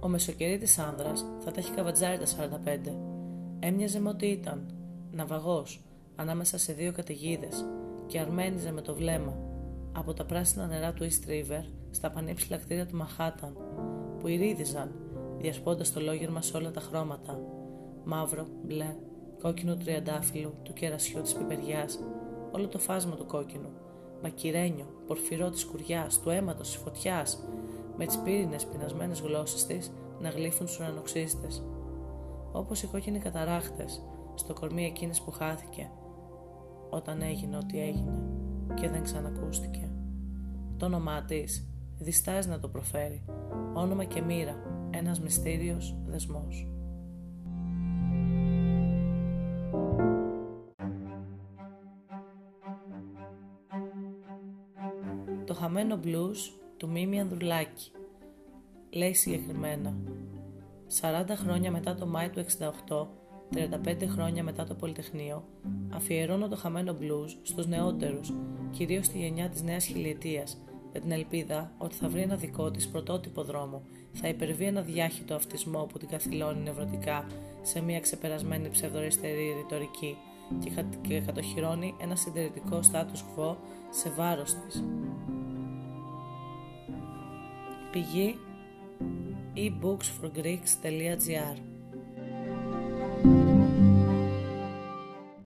Ο μεσοκερίτης άνδρας θα τα έχει καβατζάρει τα 45. Έμοιαζε με ό,τι ήταν. Ναυαγός, ανάμεσα σε δύο καταιγίδες και αρμένιζε με το βλέμμα από τα πράσινα νερά του East River στα πανύψηλα κτίρια του Μαχάταν που ηρύδιζαν διασπώντας το λόγερμα σε όλα τα χρώματα μαύρο, μπλε, κόκκινο τριαντάφυλλο, του κερασιού της πιπεριάς όλο το φάσμα του κόκκινου μακυρένιο, πορφυρό της κουριάς, του αίματος της φωτιάς με τις πύρινες πεινασμένες γλώσσες της να γλύφουν στους ουρανοξύστες όπως οι κόκκινοι καταράχτες στο κορμί εκείνης που χάθηκε όταν έγινε ό,τι έγινε και δεν ξανακούστηκε. Το όνομά της διστάζει να το προφέρει. Όνομα και μοίρα, ένας μυστήριος δεσμός. Το χαμένο μπλουζ του Μίμη Ανδρουλάκη λέει συγκεκριμένα 40 χρόνια μετά το Μάη του 68 35 χρόνια μετά το Πολυτεχνείο, αφιερώνω το χαμένο blues στους νεότερους, κυρίως στη γενιά της νέας χιλιετίας, με την ελπίδα ότι θα βρει ένα δικό της πρωτότυπο δρόμο, θα υπερβεί ένα διάχυτο αυτισμό που την καθυλώνει νευρωτικά σε μια ξεπερασμένη ψευδοριστερή ρητορική και κατοχυρώνει ένα συντηρητικό status quo σε βάρος της. E-books for ebooksforgreeks.gr Thank you.